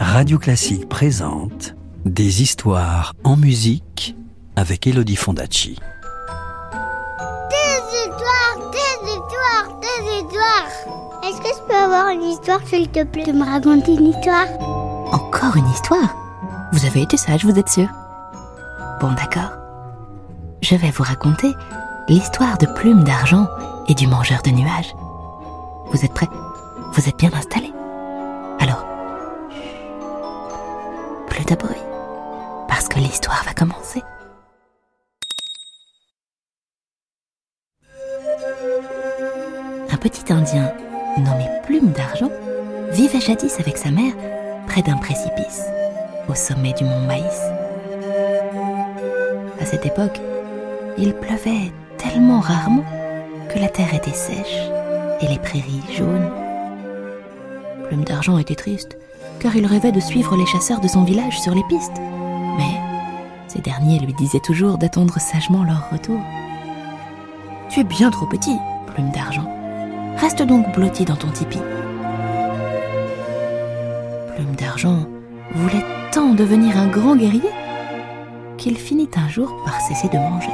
Radio Classique présente Des histoires en musique avec Elodie Fondacci. Des histoires, des histoires, des histoires. Est-ce que je peux avoir une histoire, s'il te plaît, de me raconter une histoire? Encore une histoire? Vous avez été sage, vous êtes sûr? Bon, d'accord. Je vais vous raconter l'histoire de Plume d'Argent et du mangeur de nuages. Vous êtes prêts? Vous êtes bien installés? Parce que l'histoire va commencer. Un petit Indien nommé Plume d'Argent vivait jadis avec sa mère près d'un précipice, au sommet du mont Maïs. À cette époque, il pleuvait tellement rarement que la terre était sèche et les prairies jaunes. Plume d'Argent était triste, car il rêvait de suivre les chasseurs de son village sur les pistes. Mais ces derniers lui disaient toujours d'attendre sagement leur retour. Tu es bien trop petit, Plume d'Argent. Reste donc blotti dans ton tipi. Plume d'Argent voulait tant devenir un grand guerrier qu'il finit un jour par cesser de manger.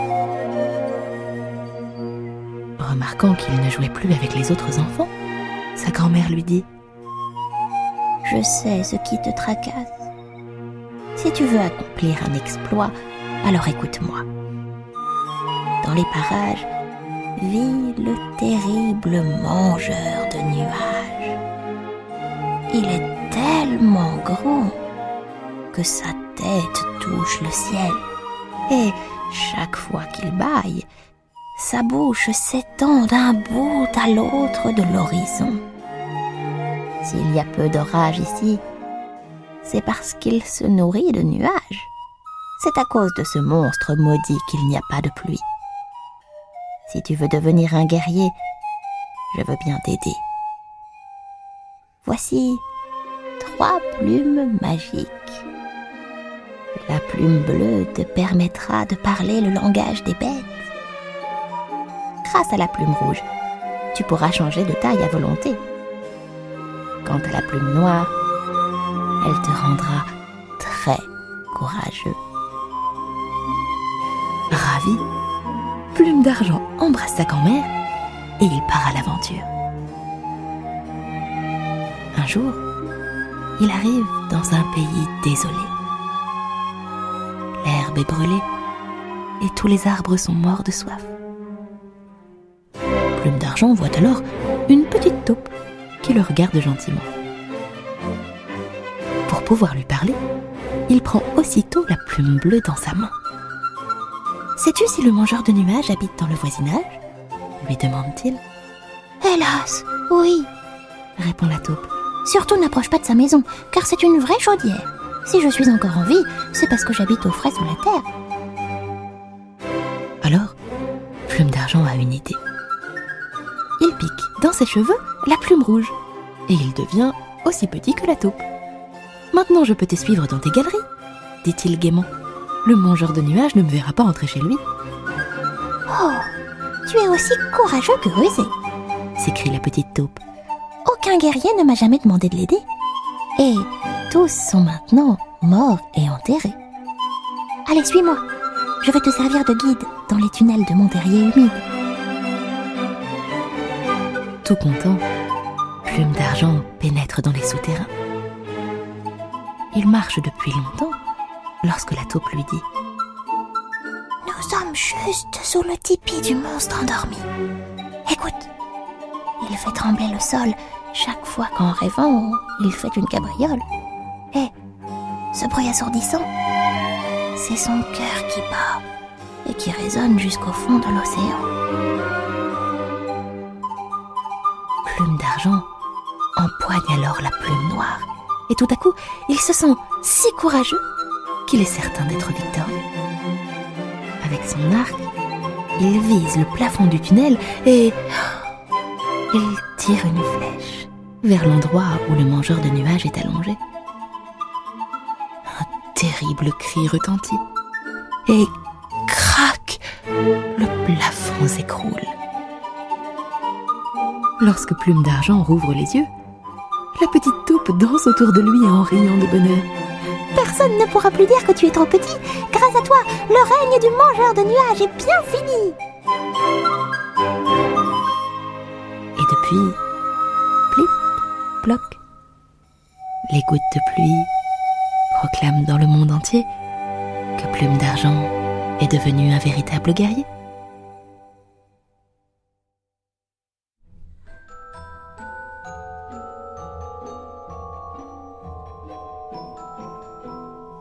Remarquant qu'il ne jouait plus avec les autres enfants, sa grand-mère lui dit Je sais ce qui te tracasse. Si tu veux accomplir un exploit, alors écoute-moi. Dans les parages vit le terrible mangeur de nuages. Il est tellement grand que sa tête touche le ciel et chaque fois qu'il baille, sa bouche s'étend d'un bout à l'autre de l'horizon. S'il y a peu d'orage ici, c'est parce qu'il se nourrit de nuages. C'est à cause de ce monstre maudit qu'il n'y a pas de pluie. Si tu veux devenir un guerrier, je veux bien t'aider. Voici trois plumes magiques. La plume bleue te permettra de parler le langage des bêtes. Grâce à la plume rouge, tu pourras changer de taille à volonté. Quant à la plume noire, elle te rendra très courageux. Ravi, Plume d'Argent embrasse sa grand-mère et il part à l'aventure. Un jour, il arrive dans un pays désolé. L'herbe est brûlée et tous les arbres sont morts de soif. Plume d'Argent voit alors une petite taupe qui le regarde gentiment. Pour pouvoir lui parler, il prend aussitôt la plume bleue dans sa main. Sais-tu si le mangeur de nuages habite dans le voisinage? lui demande-t-il. Hélas, oui, Répond la taupe. Surtout n'approche pas de sa maison, car c'est une vraie chaudière. Si je suis encore en vie, c'est parce que j'habite au frais sous la terre. Alors, Plume d'Argent a une idée. Dans ses cheveux la plume rouge et il devient aussi petit que la taupe. Maintenant, je peux te suivre dans tes galeries, dit-il gaiement. Le mangeur de nuages ne me verra pas entrer chez lui, Oh, tu es aussi courageux que rusé. s'écrie la petite taupe. Aucun guerrier ne m'a jamais demandé de l'aider. Et tous sont maintenant morts et enterrés. Allez, suis-moi. Je vais te servir de guide dans les tunnels de mon terrier humide. Tout content, Plume d'Argent pénètre dans les souterrains. Il marche depuis longtemps lorsque la taupe lui dit Nous sommes juste sous le tipi du monstre endormi. Écoute, il fait trembler le sol chaque fois qu'en rêvant, il fait une cabriole. Et ce bruit assourdissant, c'est son cœur qui bat et qui résonne jusqu'au fond de l'océan. Plume d'Argent empoigne alors la plume noire. Et tout à coup, il se sent si courageux qu'il est certain d'être victorieux. Avec son arc, il vise le plafond du tunnel et il tire une flèche vers l'endroit où le mangeur de nuages est allongé. Un terrible cri retentit et Lorsque Plume d'Argent rouvre les yeux, La petite taupe danse autour de lui en riant de bonheur. Personne ne pourra plus dire que tu es trop petit. Grâce à toi, le règne du mangeur de nuages est bien fini. Et depuis, plip, ploc, les gouttes de pluie proclament dans le monde entier que Plume d'Argent est devenu un véritable guerrier.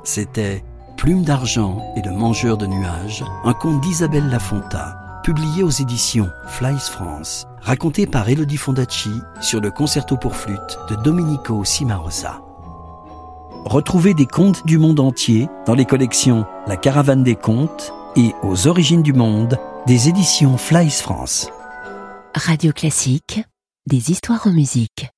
C'était Plume d'argent et le mangeur de nuages, un conte d'Isabelle Lafonta, publié aux éditions Flies France, raconté par Elodie Fondacci sur le concerto pour flûte de Domenico Cimarosa. Retrouvez des contes du monde entier dans les collections La Caravane des contes et Aux origines du monde des éditions Flies France. Radio classique, des histoires en musique.